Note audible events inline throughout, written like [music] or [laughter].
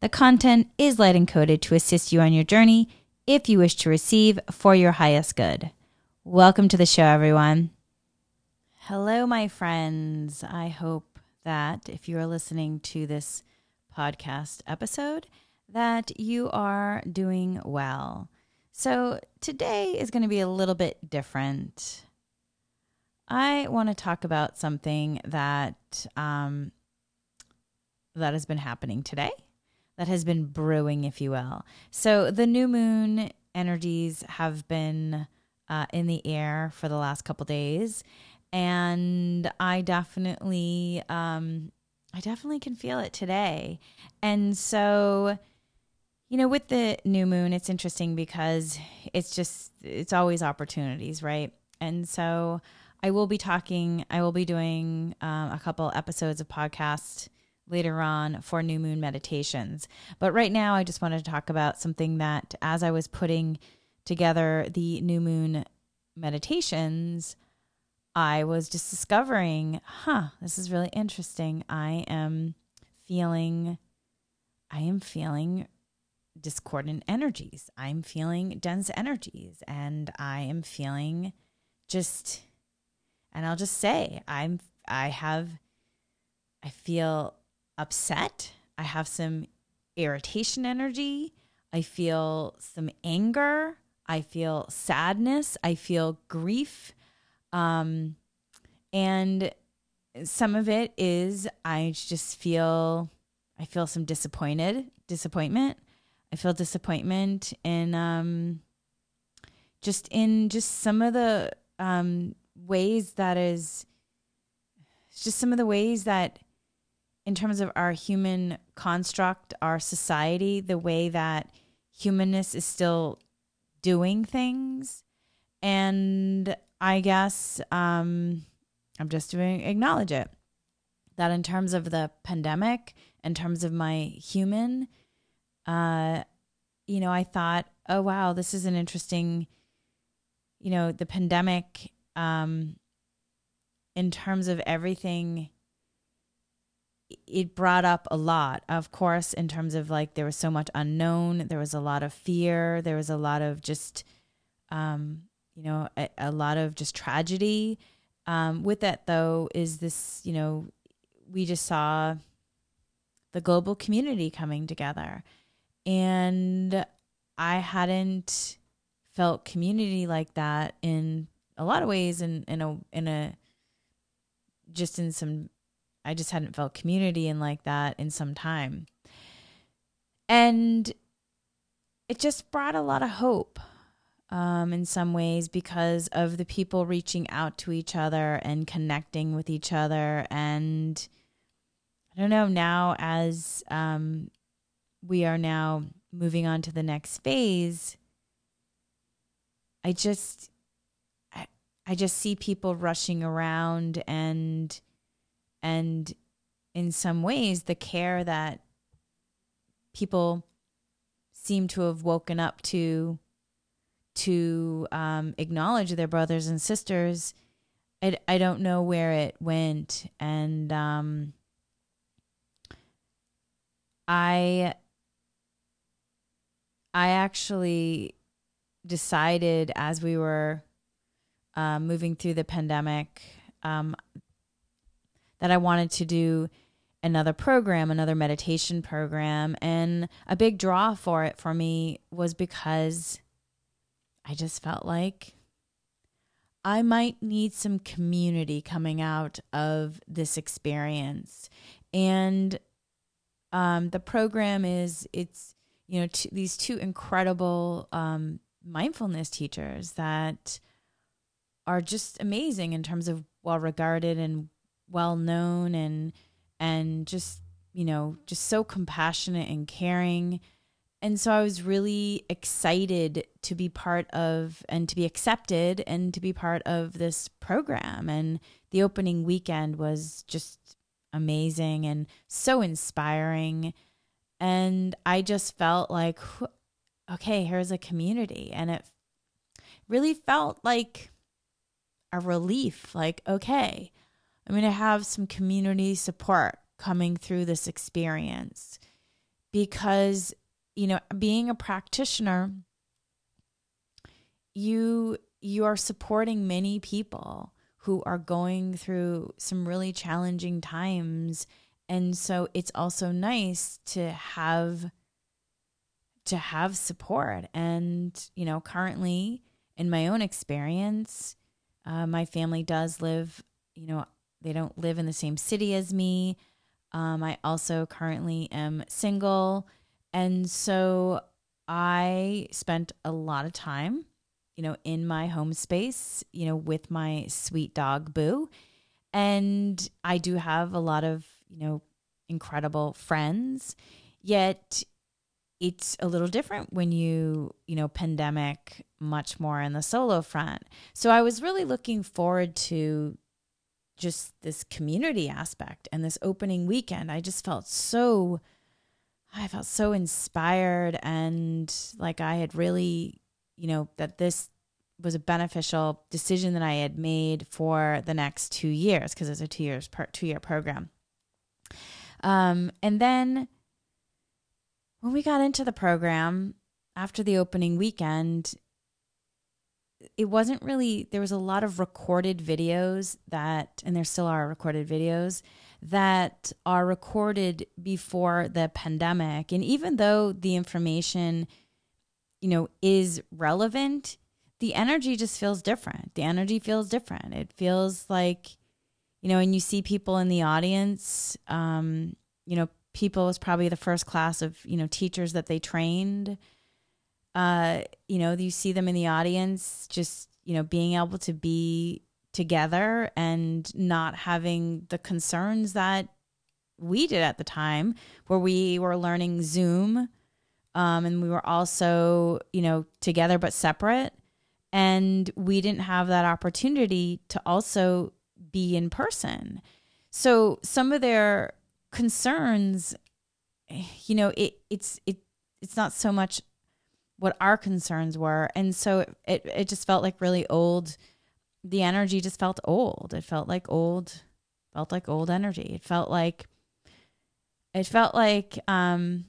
the content is light encoded to assist you on your journey if you wish to receive for your highest good. Welcome to the show, everyone. Hello, my friends. I hope that if you are listening to this podcast episode, that you are doing well. So, today is going to be a little bit different. I want to talk about something that um, that has been happening today that has been brewing, if you will. So the new moon energies have been uh, in the air for the last couple days, and I definitely, um, I definitely can feel it today. And so, you know, with the new moon, it's interesting because it's just it's always opportunities, right? And so. I will be talking, I will be doing um, a couple episodes of podcast later on for new moon meditations. But right now, I just wanted to talk about something that as I was putting together the new moon meditations, I was just discovering, huh, this is really interesting. I am feeling, I am feeling discordant energies. I'm feeling dense energies and I am feeling just, and I'll just say, I'm, I have, I feel upset. I have some irritation energy. I feel some anger. I feel sadness. I feel grief. Um, and some of it is I just feel I feel some disappointed disappointment. I feel disappointment in um, just in just some of the um, ways that is just some of the ways that in terms of our human construct, our society, the way that humanness is still doing things. And I guess um, I'm just doing acknowledge it that in terms of the pandemic, in terms of my human, uh, you know, I thought, oh wow, this is an interesting, you know, the pandemic, um, in terms of everything it brought up a lot, of course, in terms of like there was so much unknown, there was a lot of fear, there was a lot of just, um, you know, a, a lot of just tragedy. Um, with that, though, is this, you know, we just saw the global community coming together. And I hadn't felt community like that in a lot of ways in, in a in a just in some I just hadn't felt community and like that in some time. And it just brought a lot of hope um, in some ways because of the people reaching out to each other and connecting with each other. And I don't know, now as um, we are now moving on to the next phase, I just. I, I just see people rushing around and and in some ways the care that people seem to have woken up to to um, acknowledge their brothers and sisters I, I don't know where it went. And um, i i actually decided as we were uh, moving through the pandemic um, that I wanted to do another program, another meditation program. And a big draw for it for me was because I just felt like I might need some community coming out of this experience. And um, the program is, it's, you know, t- these two incredible um, mindfulness teachers that are just amazing in terms of well regarded and well known and and just you know just so compassionate and caring and so I was really excited to be part of and to be accepted and to be part of this program. And the opening weekend was just amazing and so inspiring. And I just felt like, okay, here's a community. And it really felt like a relief like, okay, I'm going to have some community support coming through this experience because you know being a practitioner you you are supporting many people who are going through some really challenging times. And so it's also nice to have to have support. And you know currently in my own experience uh, my family does live you know they don't live in the same city as me um, i also currently am single and so i spent a lot of time you know, in my home space, you know, with my sweet dog Boo. And I do have a lot of, you know, incredible friends. Yet it's a little different when you, you know, pandemic much more in the solo front. So I was really looking forward to just this community aspect and this opening weekend. I just felt so I felt so inspired and like I had really you know, that this was a beneficial decision that I had made for the next two years because it's a two years per, two year program. Um, and then when we got into the program after the opening weekend, it wasn't really there was a lot of recorded videos that and there still are recorded videos that are recorded before the pandemic and even though the information you know, is relevant, the energy just feels different. The energy feels different. It feels like, you know, and you see people in the audience, um, you know, people was probably the first class of, you know, teachers that they trained. Uh, you know, you see them in the audience just, you know, being able to be together and not having the concerns that we did at the time where we were learning Zoom um, and we were also, you know, together but separate. And we didn't have that opportunity to also be in person. So some of their concerns, you know, it it's it it's not so much what our concerns were, and so it it, just felt like really old. The energy just felt old. It felt like old, felt like old energy. It felt like it felt like um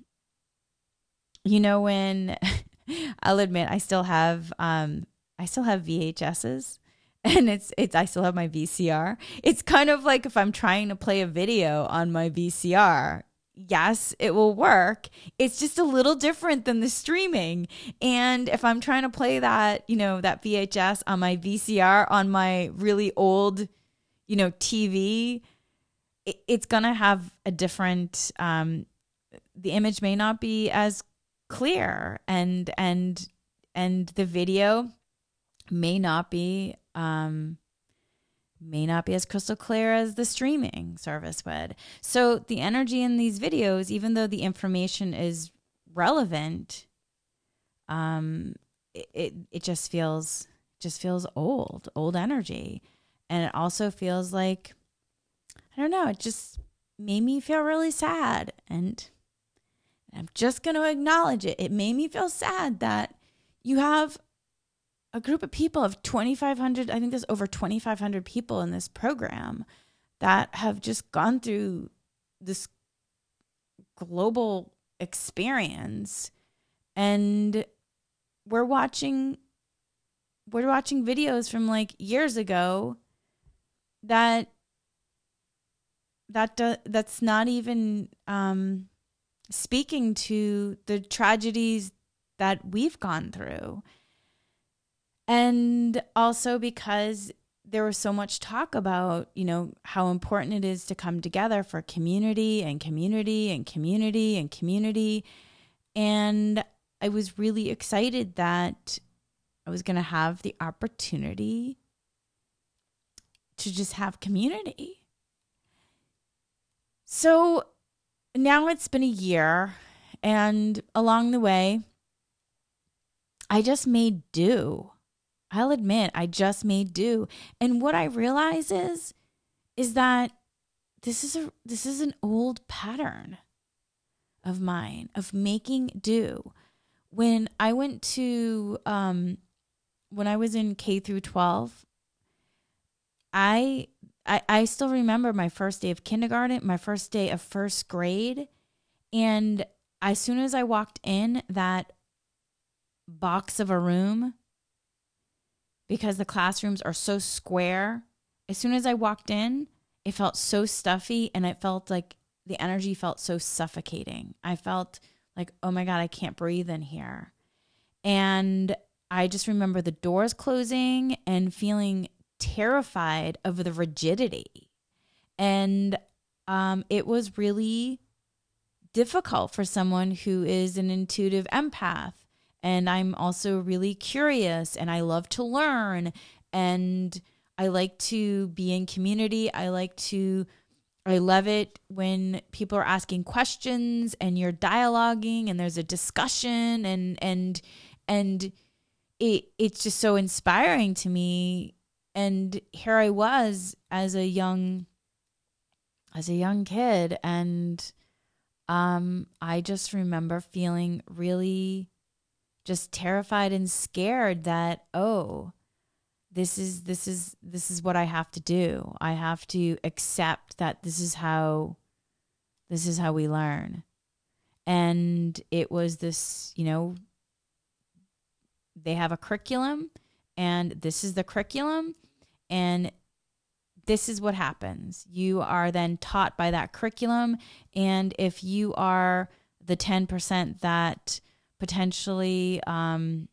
you know when [laughs] I'll admit I still have um I still have VHSs [laughs] and it's it's I still have my VCR. It's kind of like if I'm trying to play a video on my VCR. Yes, it will work. It's just a little different than the streaming. And if I'm trying to play that, you know, that VHS on my VCR on my really old, you know, TV, it's going to have a different um the image may not be as clear and and and the video may not be um may not be as crystal clear as the streaming service would. So the energy in these videos, even though the information is relevant, um, it, it, it just feels just feels old, old energy. And it also feels like I don't know, it just made me feel really sad and I'm just going to acknowledge it. It made me feel sad that you have a group of people of 2,500, I think there's over 2,500 people in this program that have just gone through this global experience. And we're watching we're watching videos from like years ago that that do, that's not even um speaking to the tragedies that we've gone through. And also because there was so much talk about, you know, how important it is to come together for community and community and community and community. And I was really excited that I was going to have the opportunity to just have community. So now it's been a year And along the way, I just made do. I'll admit, I just made do. And what I realize is is that this is a this is an old pattern of mine of making do. When I went to um when I was in K through 12, I I, I still remember my first day of kindergarten, my first day of first grade. And as soon as I walked in that box of a room, because the classrooms are so square, as soon as I walked in, it felt so stuffy and it felt like the energy felt so suffocating. I felt like, oh my God, I can't breathe in here. And I just remember the doors closing and feeling terrified of the rigidity. And um, it was really difficult for someone who is an intuitive empath. And I'm also really curious and I love to learn. And I like to be in community. I like to, I love it when people are asking questions and you're dialoguing and there's a discussion and, and, and, it, it's just so inspiring to me and here I was as a young as a young kid and um I just remember feeling really just terrified and scared that oh this is this is this is what I have to do. I have to accept that this is how this is how we learn. And it was this, you know, they have a curriculum and this is the curriculum and this is what happens. You are then taught by that curriculum. And if you are the 10% that potentially, um,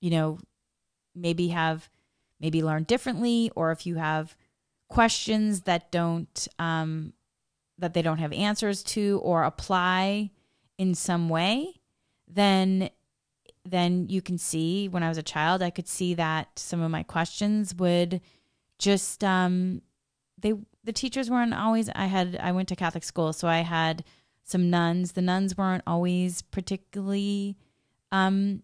you know, maybe have, maybe learn differently, or if you have questions that don't, um, that they don't have answers to or apply in some way, then then you can see when I was a child, I could see that some of my questions would just um they the teachers weren't always I had I went to Catholic school, so I had some nuns. The nuns weren't always particularly um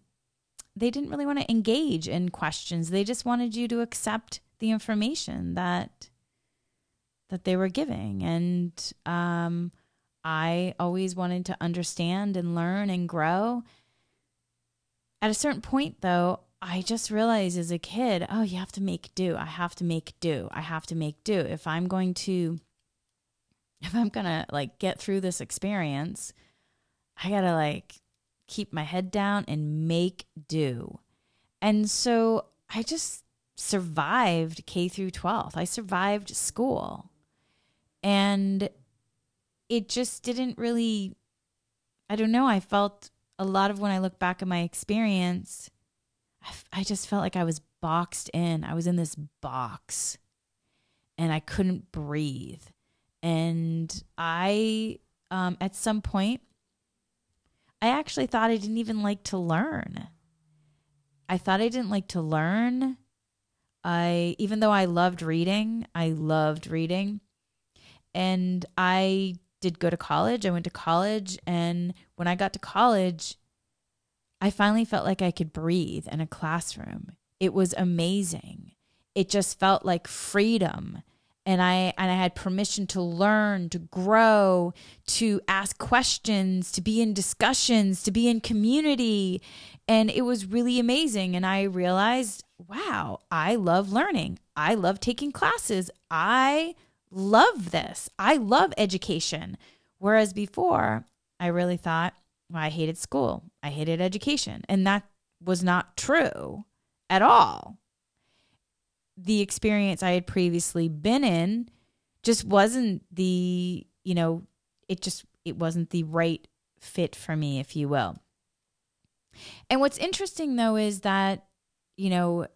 they didn't really want to engage in questions. They just wanted you to accept the information that that they were giving and um I always wanted to understand and learn and grow at a certain point, though, I just realized as a kid, oh, you have to make do. I have to make do. I have to make do. If I'm going to, [laughs] if I'm going to like get through this experience, I got to like keep my head down and make do. And so I just survived K through 12. I survived school. And it just didn't really, I don't know, I felt a lot of when I look back at my experience, I, just felt like I was boxed in. I was in this box and I couldn't breathe. And I, um, at some point, I actually thought I didn't even like to learn. I thought I didn't like to learn. I, even though I loved reading, I loved reading. And I did go to college. I went to college. And when I got to college, I finally felt like I could breathe in a classroom. It was amazing. It just felt like freedom. And I and I had permission to learn, to grow, to ask questions, to be in discussions, to be in community. And it was really amazing. And I realized, wow, I love learning. I love taking classes. I love this. I love education. Whereas before, I really thought, well, I hated school, I hated education. And that was not true at all. The experience I had previously been in just wasn't the, you know, it just it wasn't the right fit for me, if you will. And what's interesting though is that, you know,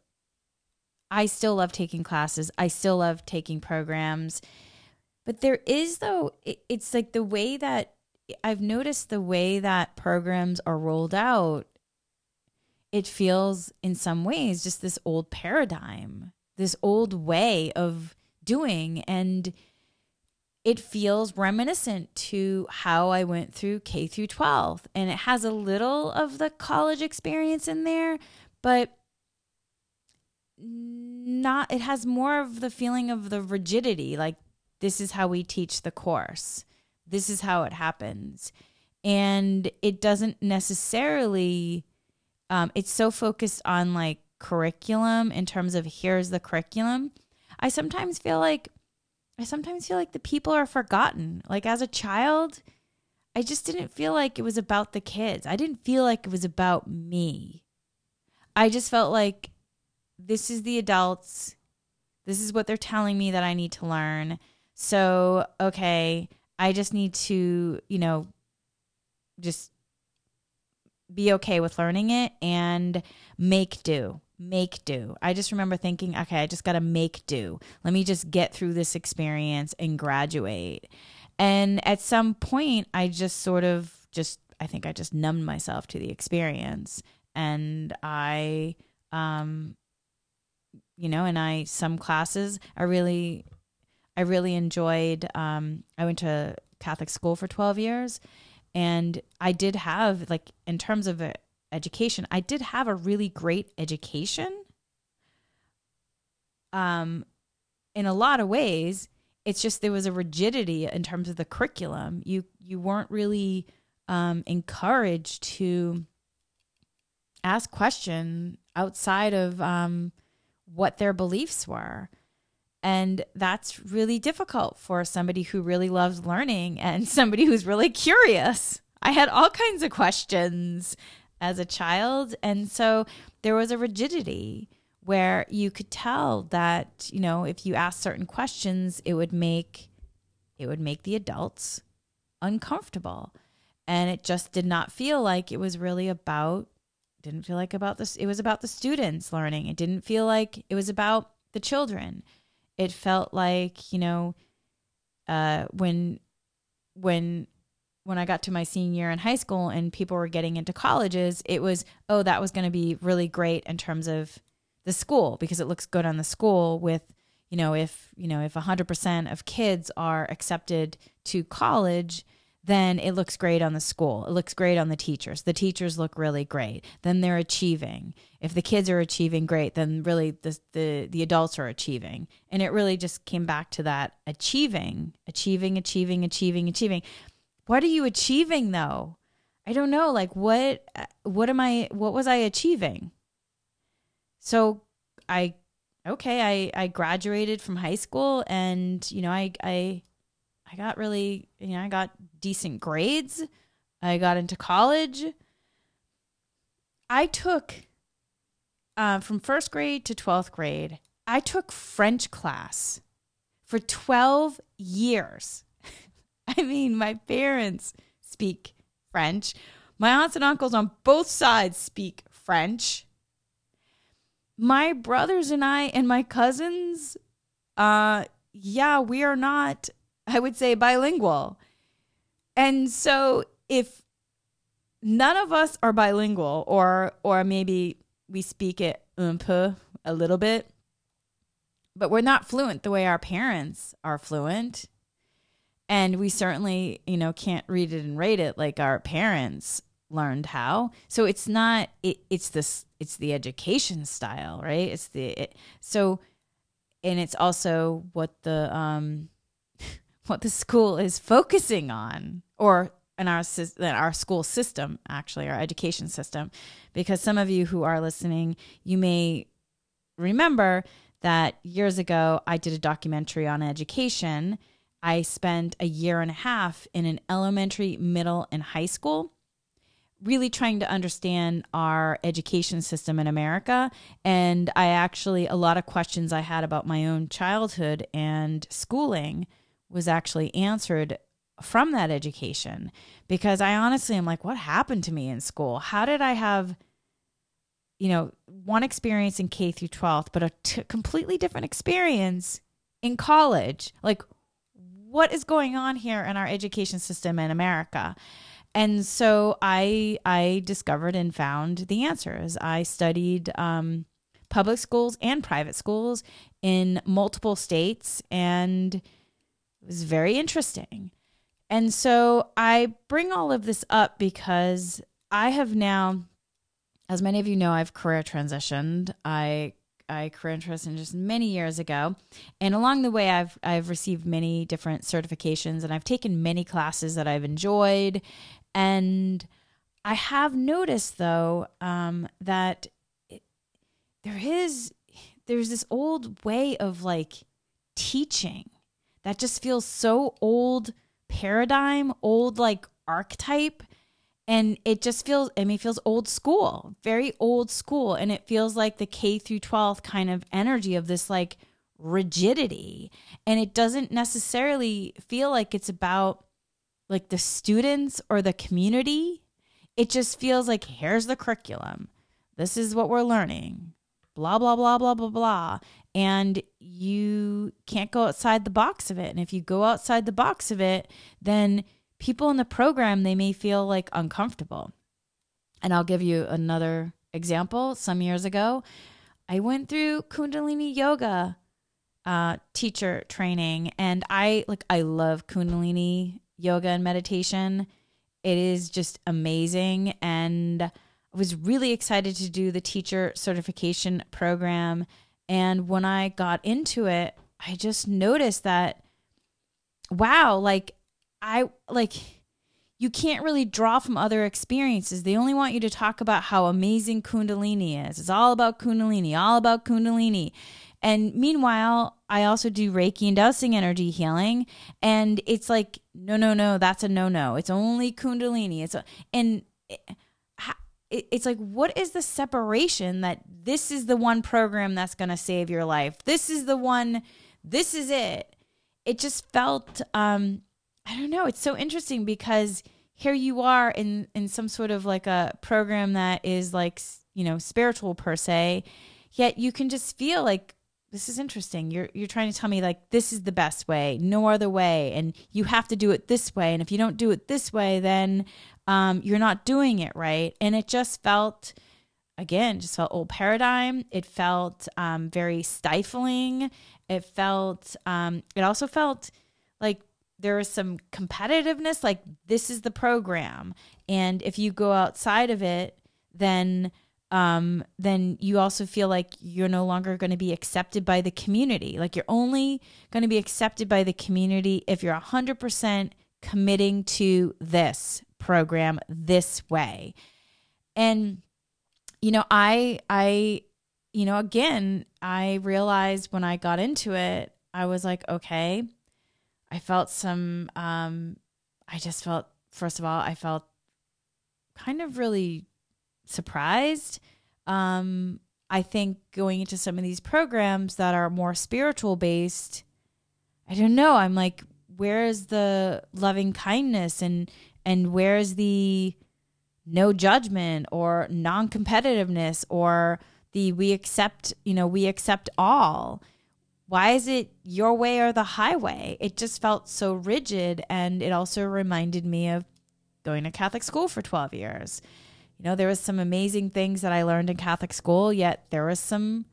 I still love taking classes. I still love taking programs. But there is, though, it's like the way that I've noticed the way that programs are rolled out, it feels in some ways just this old paradigm, this old way of doing. And it feels reminiscent to how I went through K through 12 and it has a little of the college experience in there but not it has more of the feeling of the rigidity like this is how we teach the course. This is how it happens. And it doesn't necessarily um, it's so focused on like curriculum in terms of here's the curriculum i sometimes feel like i sometimes feel like the people are forgotten. Like as a child i just didn't feel like it was about the kids. I didn't feel like it was about me. I just felt like this is the adults. This is what they're telling me that i need to learn. So okay i just need to you know just be okay with learning it and make do. Make do. I just remember thinking, okay, I just got to make do. Let me just get through this experience and graduate. And at some point, I just sort of just, I think I just numbed myself to the experience. And I, um, you know, and I, some classes, I really, I really enjoyed, um, I went to Catholic school for 12 years and I did have, like, in terms of education, I did have a really great education. Um, in a lot of ways, it's just there was a rigidity in terms of the curriculum. You you weren't really um, encouraged to ask question outside of um, what their beliefs were. And that's really difficult for somebody who really loves learning and [laughs] somebody who's really curious. I had all kinds of questions as a child. And so there was a rigidity where you could tell that, you know, if you asked certain questions, it would make it would make the adults uncomfortable. And it just did not feel like it was really about didn't feel like about this it was about the students learning. It didn't feel like it was about the children it felt like you know uh, when when when I got to my senior year in high school and people were getting into colleges, it was oh that was going to be really great in terms of the school because it looks good on the school with you know if you know if 100% of kids are accepted to college then it looks great on the school. It looks great on the teachers. The teachers look really great. Then they're achieving. If the kids are achieving great, then really the the the adults are achieving. And it really just came back to that achieving, achieving, achieving, achieving, achieving. What are you achieving though? I don't know. Like what what am I what was I achieving? So I okay, I I graduated from high school and you know, I I I got really, you know, I got decent grades. I got into college. I took uh, from first grade to 12th grade, I took French class for 12 years. [laughs] I mean, my parents speak French. My aunts and uncles on both sides speak French. My brothers and I and my cousins, uh, yeah, we are not I would say bilingual. And so if none of us are bilingual or or maybe we speak it un peu a little bit, but we're not fluent the way our parents are fluent. And we certainly, you know, can't read it and rate it like our parents learned how. So it's not it, it's this it's the education style, right? It's the it, so and it's also what the um [laughs] what the school is focusing on or in our in our school system actually our education system because some of you who are listening you may remember that years ago I did a documentary on education I spent a year and a half in an elementary middle and high school really trying to understand our education system in America. And I actually, a lot of questions I had about my own childhood and schooling was actually answered from that education because I honestly am like, what happened to me in school? How did I have, you know, one experience in K through 12th, but a t- completely different experience in college? Like, what is going on here in our education system in America? And so I I discovered and found the answers. I studied um, public schools and private schools in multiple states and it was very interesting. And so I bring all of this up because I have now, as many of you know, I've career transitioned. I I career transitioned just many years ago, and along the way, I've I've received many different certifications, and I've taken many classes that I've enjoyed, and I have noticed though um, that it, there is there's this old way of like teaching that just feels so old paradigm, old like archetype. And it just feels, I mean, it feels old school, very old school. And it feels like the K through 12 kind of energy of this like rigidity. And it doesn't necessarily feel like it's about like the students or the community. It just feels like here's the curriculum. This is what we're learning. Blah, blah, blah, blah, blah, blah and you can't go outside the box of it. And if you go outside the box of it, then people in the program they may feel like uncomfortable. And I'll give you another example. Some years ago, I went through Kundalini yoga uh, teacher training, and I like I love Kundalini yoga and meditation. It is just amazing, and I was really excited to do the teacher certification program and when I got into it, I just noticed that, wow, like I like you can't really draw from other experiences. They only want you to talk about how amazing Kundalini is. It's all about Kundalini, all about Kundalini. And meanwhile, I also do Reiki and dowsing energy healing. And it's like, no, no, no, that's a no, no. It's only Kundalini. It's a, and it, it's like what is the separation that this is the one program that's going to save your life this is the one this is it it just felt um i don't know it's so interesting because here you are in in some sort of like a program that is like you know spiritual per se yet you can just feel like this is interesting you're you're trying to tell me like this is the best way no other way and you have to do it this way and if you don't do it this way then um, you're not doing it right. And it just felt, again, just felt old paradigm. It felt um, very stifling. It felt, um, it also felt like there was some competitiveness, like this is the program. And if you go outside of it, then um, then you also feel like you're no longer going to be accepted by the community. Like you're only going to be accepted by the community if you're 100% committing to this program this way. And you know, I I you know, again, I realized when I got into it, I was like, okay, I felt some um I just felt first of all, I felt kind of really surprised. Um I think going into some of these programs that are more spiritual based, I don't know, I'm like where is the loving kindness and and where's the no judgment or non-competitiveness or the we accept you know we accept all why is it your way or the highway? It just felt so rigid and it also reminded me of going to catholic school for 12 years. You know there was some amazing things that i learned in catholic school yet there was some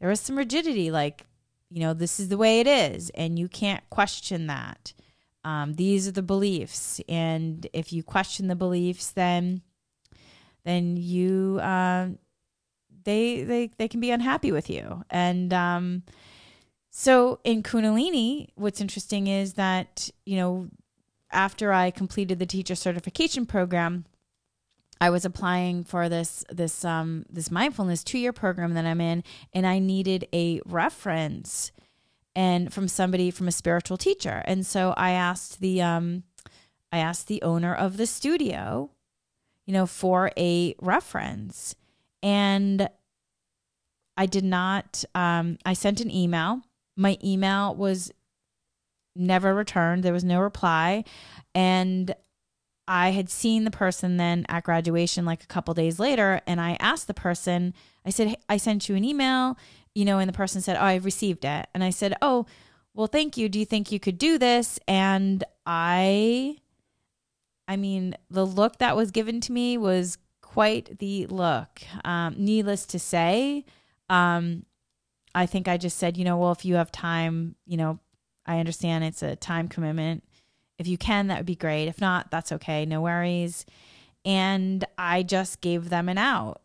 there was some rigidity like you know this is the way it is and you can't question that. Um, these are the beliefs and if you question the beliefs then then you uh, they they they can be unhappy with you. And um, so in kundalini what's interesting is that you know after i completed the teacher certification program I was applying for this this um this mindfulness two year program that I'm in, and I needed a reference and from somebody from a spiritual teacher. And so I asked the um I asked the owner of the studio, you know, for a reference. And I did not um I sent an email. My email was never returned. There was no reply. And I had seen the person then at graduation like a couple days later and I asked the person, I said, hey, I sent you an email you know, and the person said, Oh, I've received it. And I said, Oh, well, thank you. Do you think you could do this? And I, I mean, the look that was given to me was quite the look. Um, needless to say, um, I think I just said, you know, well, if you have time, you know, I understand it's a time commitment. If you can, that would be great. If not, that's okay. No worries. And I just gave them an out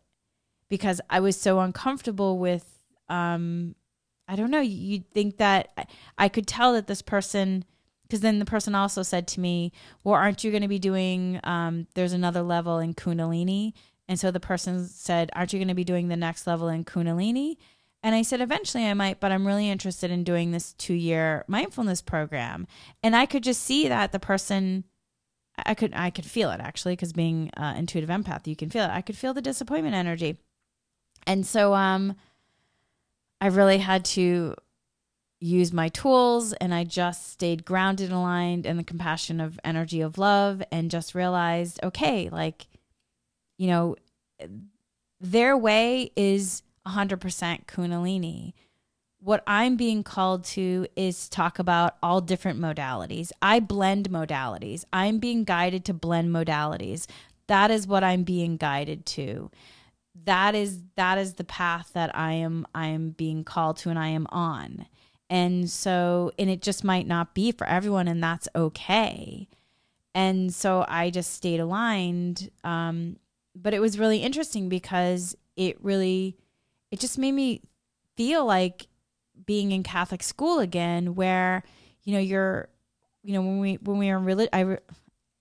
because I was so uncomfortable with, um, I don't know, you'd think that I could tell that this person, because then the person also said to me, Well, aren't you going to be doing, um, there's another level in Kundalini? And so the person said, Aren't you going to be doing the next level in Kundalini? And I said, Eventually I might, but I'm really interested in doing this two year mindfulness program. And I could just see that the person, I could I could feel it actually because being uh, intuitive empath, you can feel it. I could feel the disappointment energy, and so um, I really had to use my tools, and I just stayed grounded and aligned in the compassion of energy of love, and just realized, okay, like, you know, their way is 100% Kundalini what I'm being called to is talk about all different modalities. I blend modalities. I'm being guided to blend modalities. That is what I'm being guided to. That is that is the path that I am I am being called to and I am on. And so and it just might not be for everyone and that's okay. And so I just stayed aligned um but it was really interesting because it really it just made me feel like being in Catholic school again, where you know you're, you know, when we when we were in I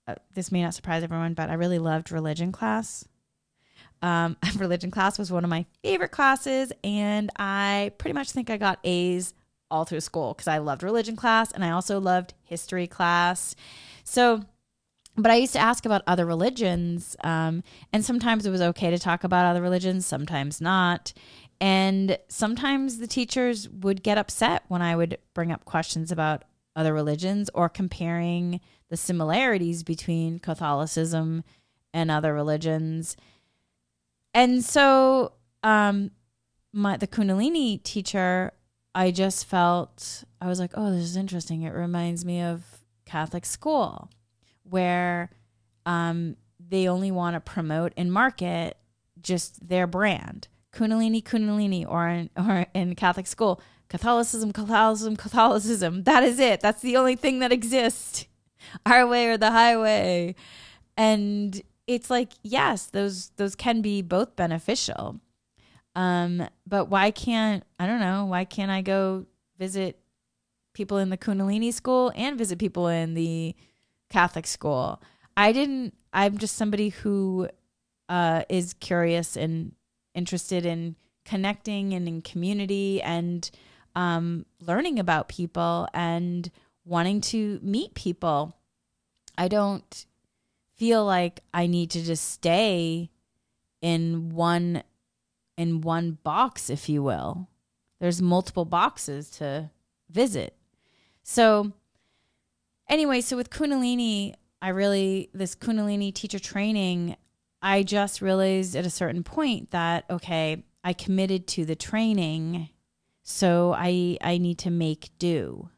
uh, this may not surprise everyone, but I really loved religion class. Um, [laughs] religion class was one of my favorite classes, and I pretty much think I got A's all through school because I loved religion class and I also loved history class. So, but I used to ask about other religions, um, and sometimes it was okay to talk about other religions, sometimes not. And sometimes the teachers would get upset when I would bring up questions about other religions or comparing the similarities between Catholicism and other religions. And so um my the Kundalini teacher, I just felt I was like, "Oh, this is interesting. It reminds me of Catholic school where um they only want to promote and market just their brand Kundalini, Kundalini, or in, or in Catholic school, Catholicism, Catholicism, Catholicism. That is it. That's the only thing that exists. [laughs] Our way or the highway. And it's like, yes, those those can be both beneficial. Um, but why can't I don't know, why can't I go visit people in the Kundalini school and visit people in the Catholic school? I didn't I'm just somebody who uh, is curious and interested in connecting and in community and um, learning about people and wanting to meet people. I don't feel like I need to just stay in one in one box if you will. There's multiple boxes to visit. So anyway, so with Kundalini, I really this Kundalini teacher training I just realized at a certain point that okay, I committed to the training, so I I need to make do.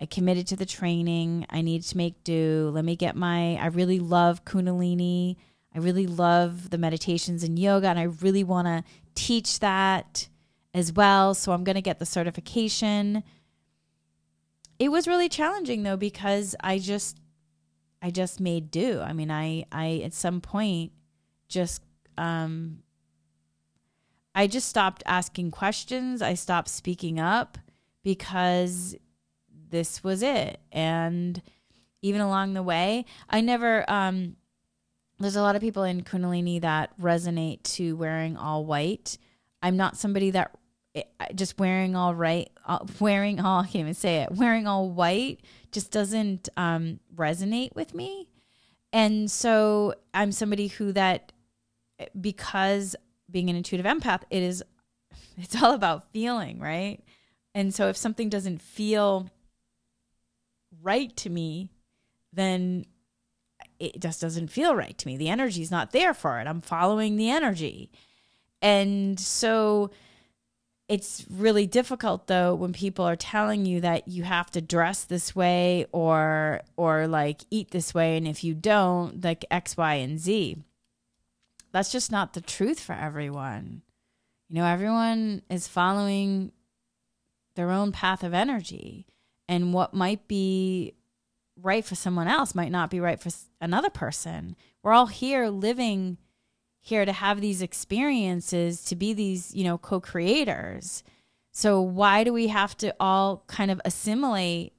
I committed to the training. I need to make do. Let me get my I really love kundalini. I really love the meditations and yoga and I really want to teach that as well, so I'm going to get the certification. It was really challenging though because I just I just made do. I mean, I I at some point just um I just stopped asking questions. I stopped speaking up because this was it. And even along the way, I never um there's a lot of people in Kundalini that resonate to wearing all white. I'm not somebody that just wearing all right, wearing all, I can't even say it, wearing all white just doesn't um, resonate with me. And so I'm somebody who that because being an intuitive empath, it is [laughs] it's all about feeling, right? And so if something doesn't feel right to me, then it just doesn't feel right to me. The energy is not there for it. I'm following the energy. And so it's really difficult though when people are telling you that you have to dress this way or or like eat this way and if you don't like x y and z that's just not the truth for everyone you know everyone is following their own path of energy and what might be right for someone else might not be right for another person. We're all here living here to have these experiences, to be these, you know, co creators. So, why do we have to all kind of assimilate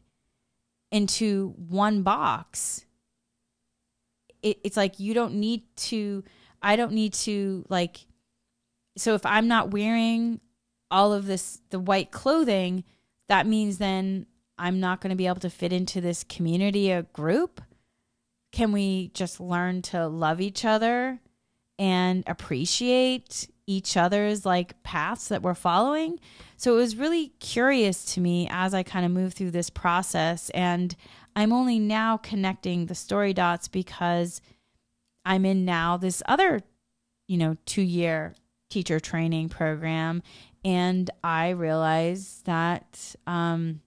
into one box? It, it's like you don't need to, I don't need to, like, so if I'm not wearing all of this, the white clothing, that means then I'm not going to be able to fit into this community or group? Can we just learn to love each other and appreciate each other's like paths that we're following? So it was really curious to me as I kind of moved through this process. And I'm only now connecting the story dots because I'm in now this other, you know, two year teacher training program. And I realized that, um,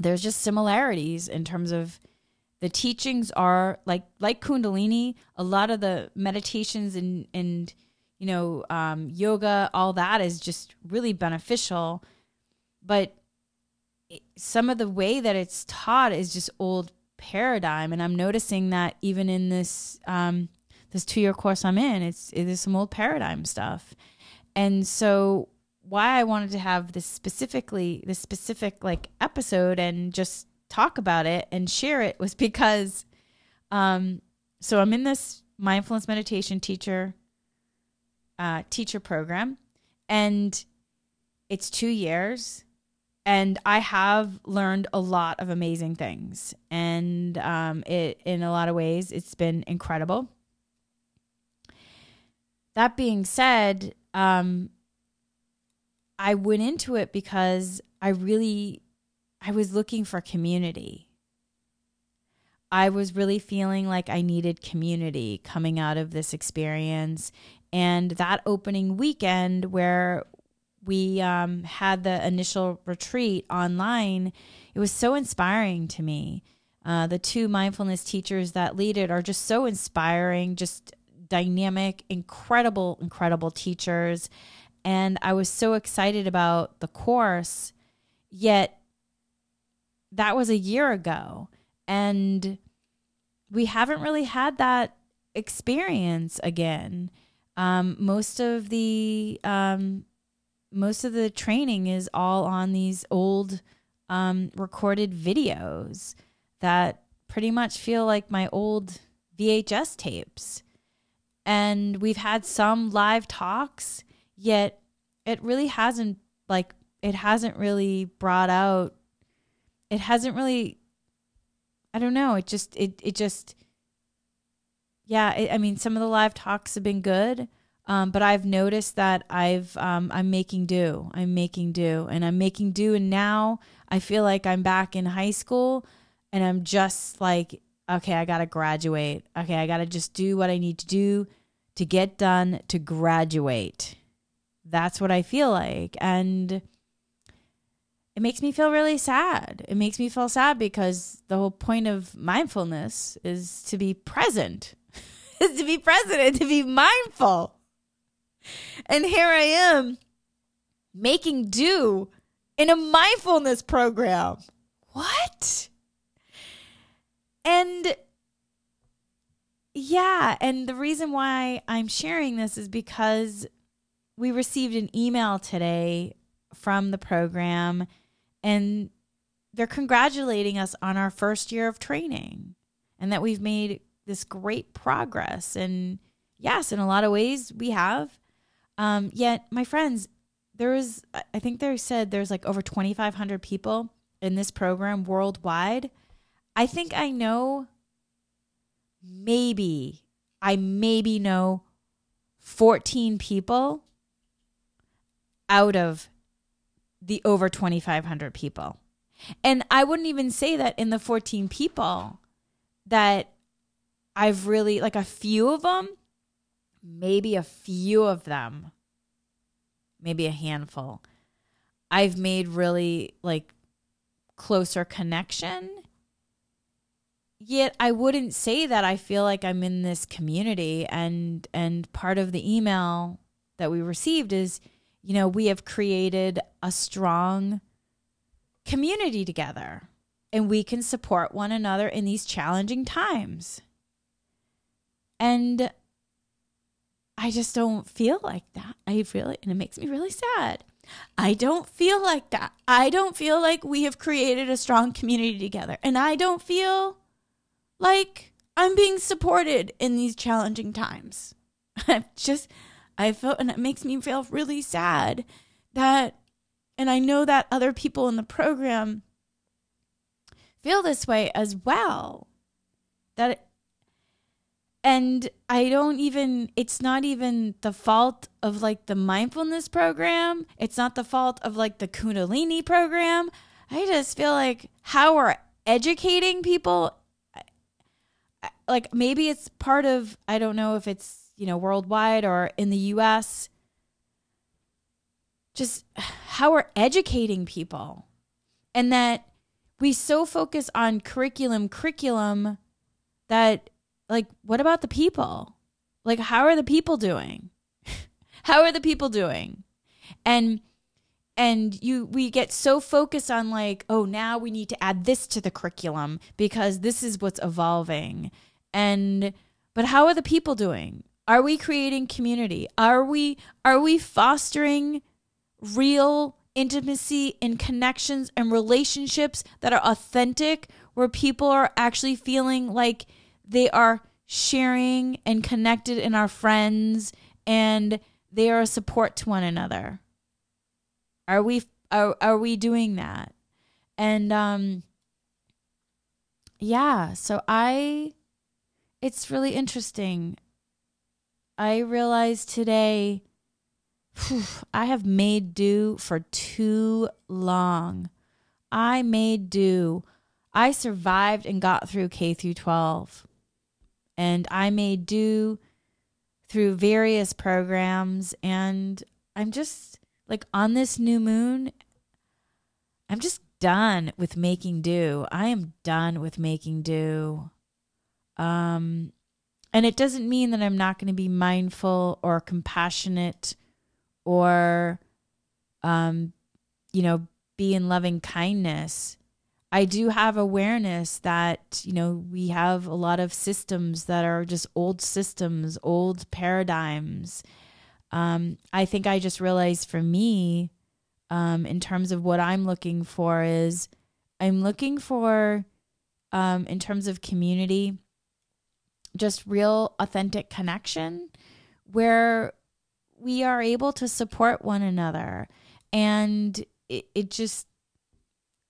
there's just similarities in terms of the teachings are like like kundalini a lot of the meditations and and you know um, yoga all that is just really beneficial. But some of the way that it's taught is just old paradigm. And i'm noticing that even in this um, this two year course i'm in it's it is some old paradigm stuff. And so why I wanted to have this specifically this specific like episode and just talk about it and share it was [laughs] because um so I'm in this mindfulness meditation teacher uh teacher program and it's 2 years and I have learned a lot of amazing things and um it in a lot of ways it's been incredible. That being said um I went into it because I really I was looking for community. I was really feeling like I needed community coming out of this experience. And that opening weekend where we um, had the initial retreat online, it was so inspiring to me. Uh, the two mindfulness teachers that lead it are just so inspiring, just dynamic, incredible, incredible teachers and I was so excited about the course, yet that was a year ago. And we haven't really had that experience again. Um, most of the um, most of the training is all on these old um, recorded videos that pretty much feel like my old VHS tapes. And we've had some live talks Yet it really hasn't like it hasn't really brought out it hasn't really I don't know, it just it it just yeah, it, I mean some of the live talks have been good. Um, but I've noticed that I've um, I'm making do. I'm making do, and I'm making do. And now I feel like I'm back in high school, and I'm just like, okay, I gotta graduate. Okay, I gotta just do what I need to do to get done to graduate that's what I feel like. And it makes me feel really sad. It makes me feel sad because the whole point of mindfulness is to be present, [laughs] is to be present and to be mindful. And here I am making do in a mindfulness program. What? And yeah, and the reason why I'm sharing this is because we received an email today from the program and they're congratulating us on our first year of training and that we've made this great progress. And yes, in a lot of ways we have. Um, yet, my friends, there is, I think they said there's like over 2,500 people in this program worldwide. I think I know maybe, I maybe know 14 people out of the over 2,500 people. And I wouldn't even say that in the 14 people that I've really, like a few of them, maybe a few of them, maybe a handful, I've made really like closer connection. Yet I wouldn't say that I feel like I'm in this community and and part of the email that we received is you know, we have created a strong community together and we can support one another in these challenging times. And I just don't feel like that. I really, and it makes me really sad. I don't feel like that. I don't feel like we have created a strong community together. And I don't feel like I'm being supported in these challenging times. [laughs] i just, I felt, and it makes me feel really sad that, and I know that other people in the program feel this way as well. That it, and I don't even it's not even the fault of like the mindfulness program. It's not the fault of like the kundalini program. I just feel like how we're educating people like maybe it's part of I don't know if it's, you know, worldwide or in the US just how we're educating people. And that we so focus on curriculum, curriculum that, like, what about the people? Like, how are the people doing? [laughs] how are the people doing? And, and you we get so focused on like oh now we need to add this to the curriculum because this is what's evolving and but how are the people doing are we creating community are we are we fostering real intimacy and connections and relationships that are authentic, where people are actually feeling like they are sharing and connected in our friends and they are a support to one another. Are we are, are we doing that? And um yeah, so I it's really interesting. I realized today I have made do for too long. I made do. I survived and got through K through 12. And I made do through various programs and I'm just like on this new moon I'm just done with making do. I am done with making do. Um and it doesn't mean that I'm not going to be mindful or compassionate or um you know be in loving kindness. I do have awareness that you know we have a lot of systems that are just old systems old paradigms. Um i think i just realized for me um in terms of what i'm looking for is i'm looking for um in terms of community just real authentic connection where we are able to support one another. And it, it just,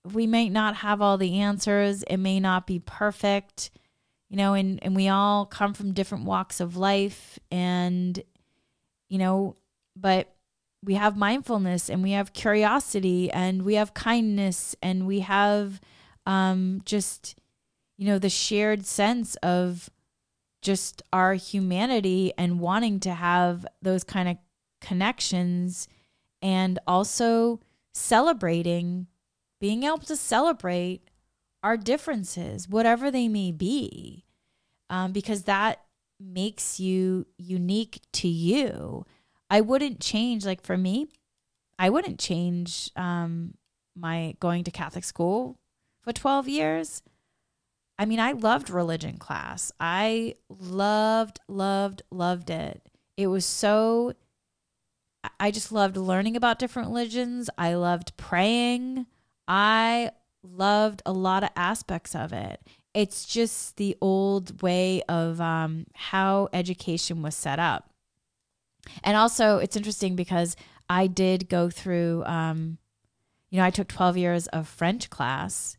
we may not have all the answers. It may not be perfect, you know, and, and we all come from different walks of life. And, you know, but we have mindfulness and we have curiosity and we have kindness and we have um, just, you know, the shared sense of, just our humanity and wanting to have those kind of connections and also celebrating being able to celebrate our differences whatever they may be um, because that makes you unique to you. I wouldn't change like for me i wouldn't change um, my going to catholic school for 12 years I mean, I loved religion class. I loved, loved, loved it. It was so, I just loved learning about different religions. I loved praying. I loved a lot of aspects of it. It's just the old way of um, how education was set up. And also, it's interesting because I did go through, um, you know, I took 12 years of French class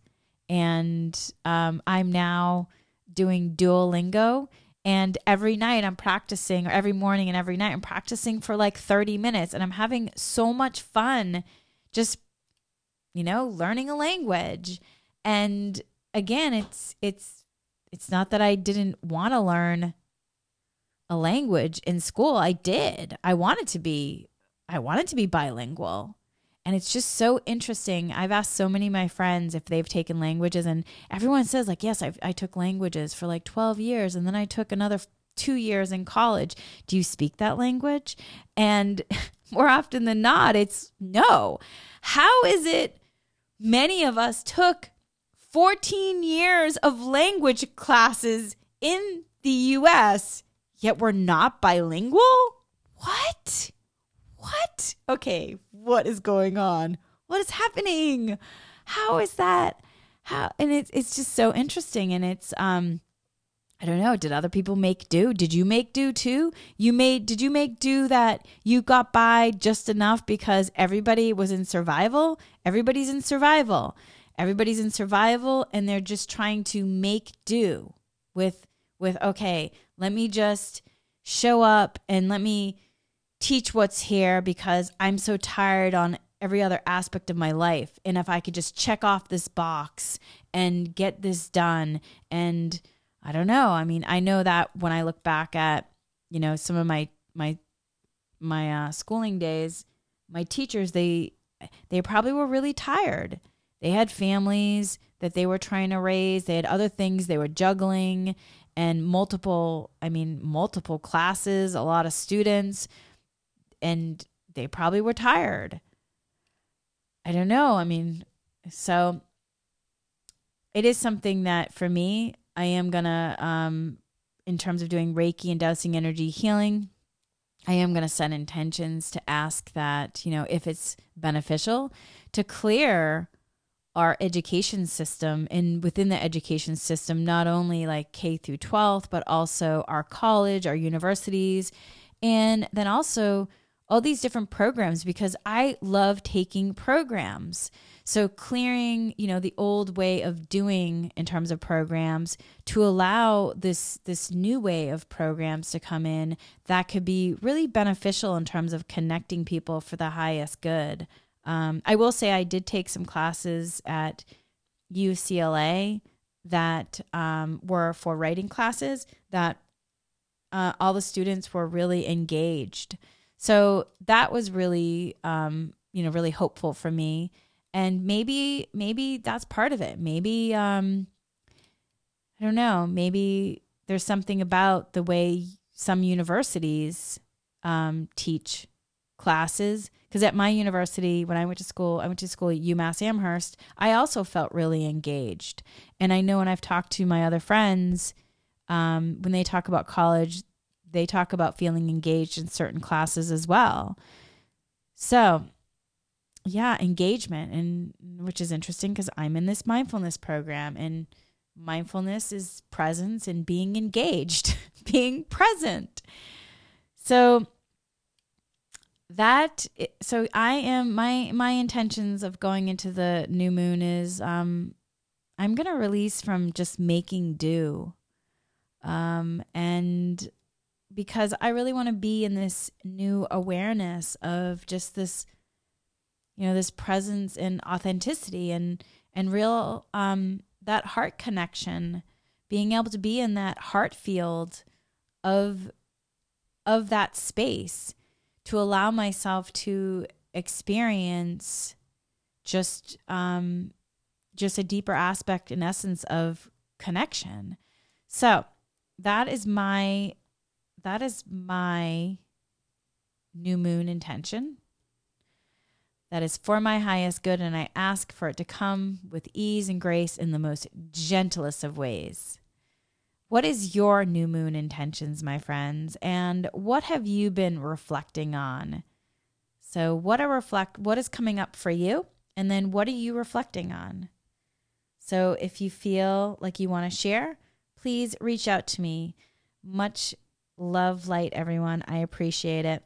and um, I'm now doing Duolingo. And every night I'm practicing, or every morning and every night I'm practicing for like 30 minutes, and I'm having so much fun just, you know, learning a language. And again, it's, it's, it's not that I didn't want to learn a language in school. I did. I wanted to be, I wanted to be bilingual. And it's just so interesting. I've asked so many of my friends if they've taken languages, and everyone says, like, yes, I've, I took languages for like 12 years, and then I took another two years in college. Do you speak that language? And [laughs] more often than not, it's no. How is it many of us took 14 years of language classes in the US, yet we're not bilingual? What? What? Okay, what is going on? What is happening? How is that? How and it's it's just so interesting and it's um I don't know. Did other people make do? Did you make do too? You made did you make do that you got by just enough because everybody was in survival? Everybody's in survival. Everybody's in survival and they're just trying to make do with with okay, let me just show up and let me teach what's here because I'm so tired on every other aspect of my life. And if I could just check off this box and get this done and I don't know. I mean, I know that when I look back at, you know, some of my my my uh, schooling days, my teachers they they probably were really tired. They had families that they were trying to raise. They had other things they were juggling and multiple, I mean, multiple classes, a lot of students, and they probably were tired. I don't know. I mean, so it is something that for me, I am gonna, um, in terms of doing Reiki and dowsing energy healing, I am going to set intentions to ask that, you know, if it's beneficial to clear our education system and within the education system, not only like K through 12th, but also our college, our universities, and then also all these different programs because I love taking programs. So clearing, you know, the old way of doing in terms of programs to allow this this new way of programs to come in that could be really beneficial in terms of connecting people for the highest good. Um, I will say I did take some classes at UCLA that um, were for writing classes that uh, all the students were really engaged. So that was really, um, you know, really hopeful for me. And maybe maybe that's part of it. Maybe um i don't know. Maybe there's something about the way some universities um, teach classes. Because at my university when i went to school i went to school at umass amherst i also felt really engaged. And i know when i've talked to my other friends um, when they talk about college they talk about feeling engaged in certain classes as well so yeah, engagement and which is interesting because I'm in this mindfulness program and mindfulness is presence and being engaged, [laughs] being present. So that so I am my my intentions of going into the new moon is um I'm going to release from just making do. Um and because I really want to be in this new awareness of just this you know this presence and authenticity and and real um that heart connection being able to be in that heart field of of that space to allow myself to experience just um just a deeper aspect and essence of connection. So that is my that is my new moon intention that is for my highest good, and I ask for it to come with ease and grace in the most gentlest of ways. What is your new moon intentions, my friends? And what have you been reflecting on? So, what are reflect what is coming up for you? And then what are you reflecting on? So, if you feel like you want to share, please reach out to me. Much love, light, everyone. I appreciate it.